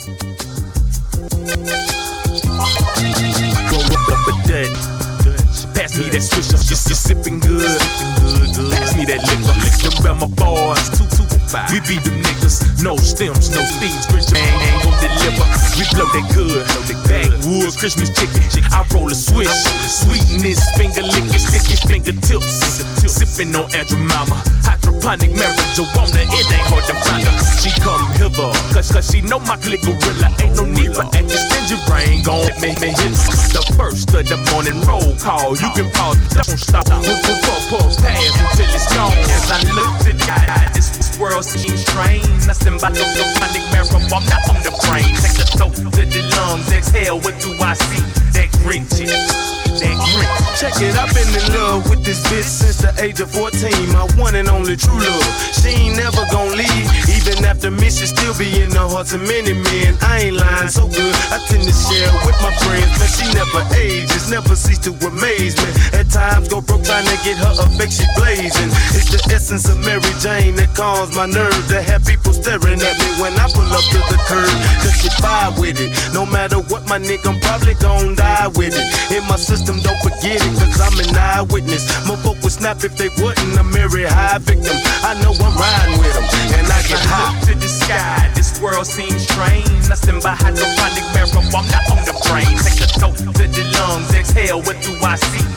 Pass me that up, sipping good. Pass me that liquor. My boys, two, two, five. We be the niggas, no stems, no. Rich man ain't gon' deliver. We blow that good. Backwood, Christmas chicken. I roll a switch. Sweetness, finger licking, sticky fingertips. Sipping on Andrew Mama. Hydroponic marijuana, it ain't hard to find her. She come hither, cause, cause she know my click gorilla. Ain't no need for extra stingy brain. Gon' let me, hit the first of the morning roll call. You can pause, don't stop. Pull, pull, pull, pull, pass until it's gone. As I look to the eye, this, world seems strange. Nothing but no hydroponic marijuana. On the brain. Take the throat to the lungs, exhale. What do I see? That green shit. That green. Check it, I've been in love with this bitch since the age of 14. My one and only true love. She ain't never gonna leave. Even after me, she still be in the hearts of many men. I ain't lying so good. I tend to share with my friends. Man, she never ages, never cease to amaze me. At times go broke trying to get her affection blazing. It's the essence of Mary Jane that calms my nerves. To have people By with it. No matter what, my nigga, I'm probably gon' die with it. In my system, don't forget it, cause I'm an eyewitness. My folk would snap if they wouldn't. I'm very high victim. I know I'm riding with them, and I get high. To the sky, this world seems strange. Nothing but hydroponic marijuana. I'm not on the brain. Take the throat to the lungs, exhale. What do I see?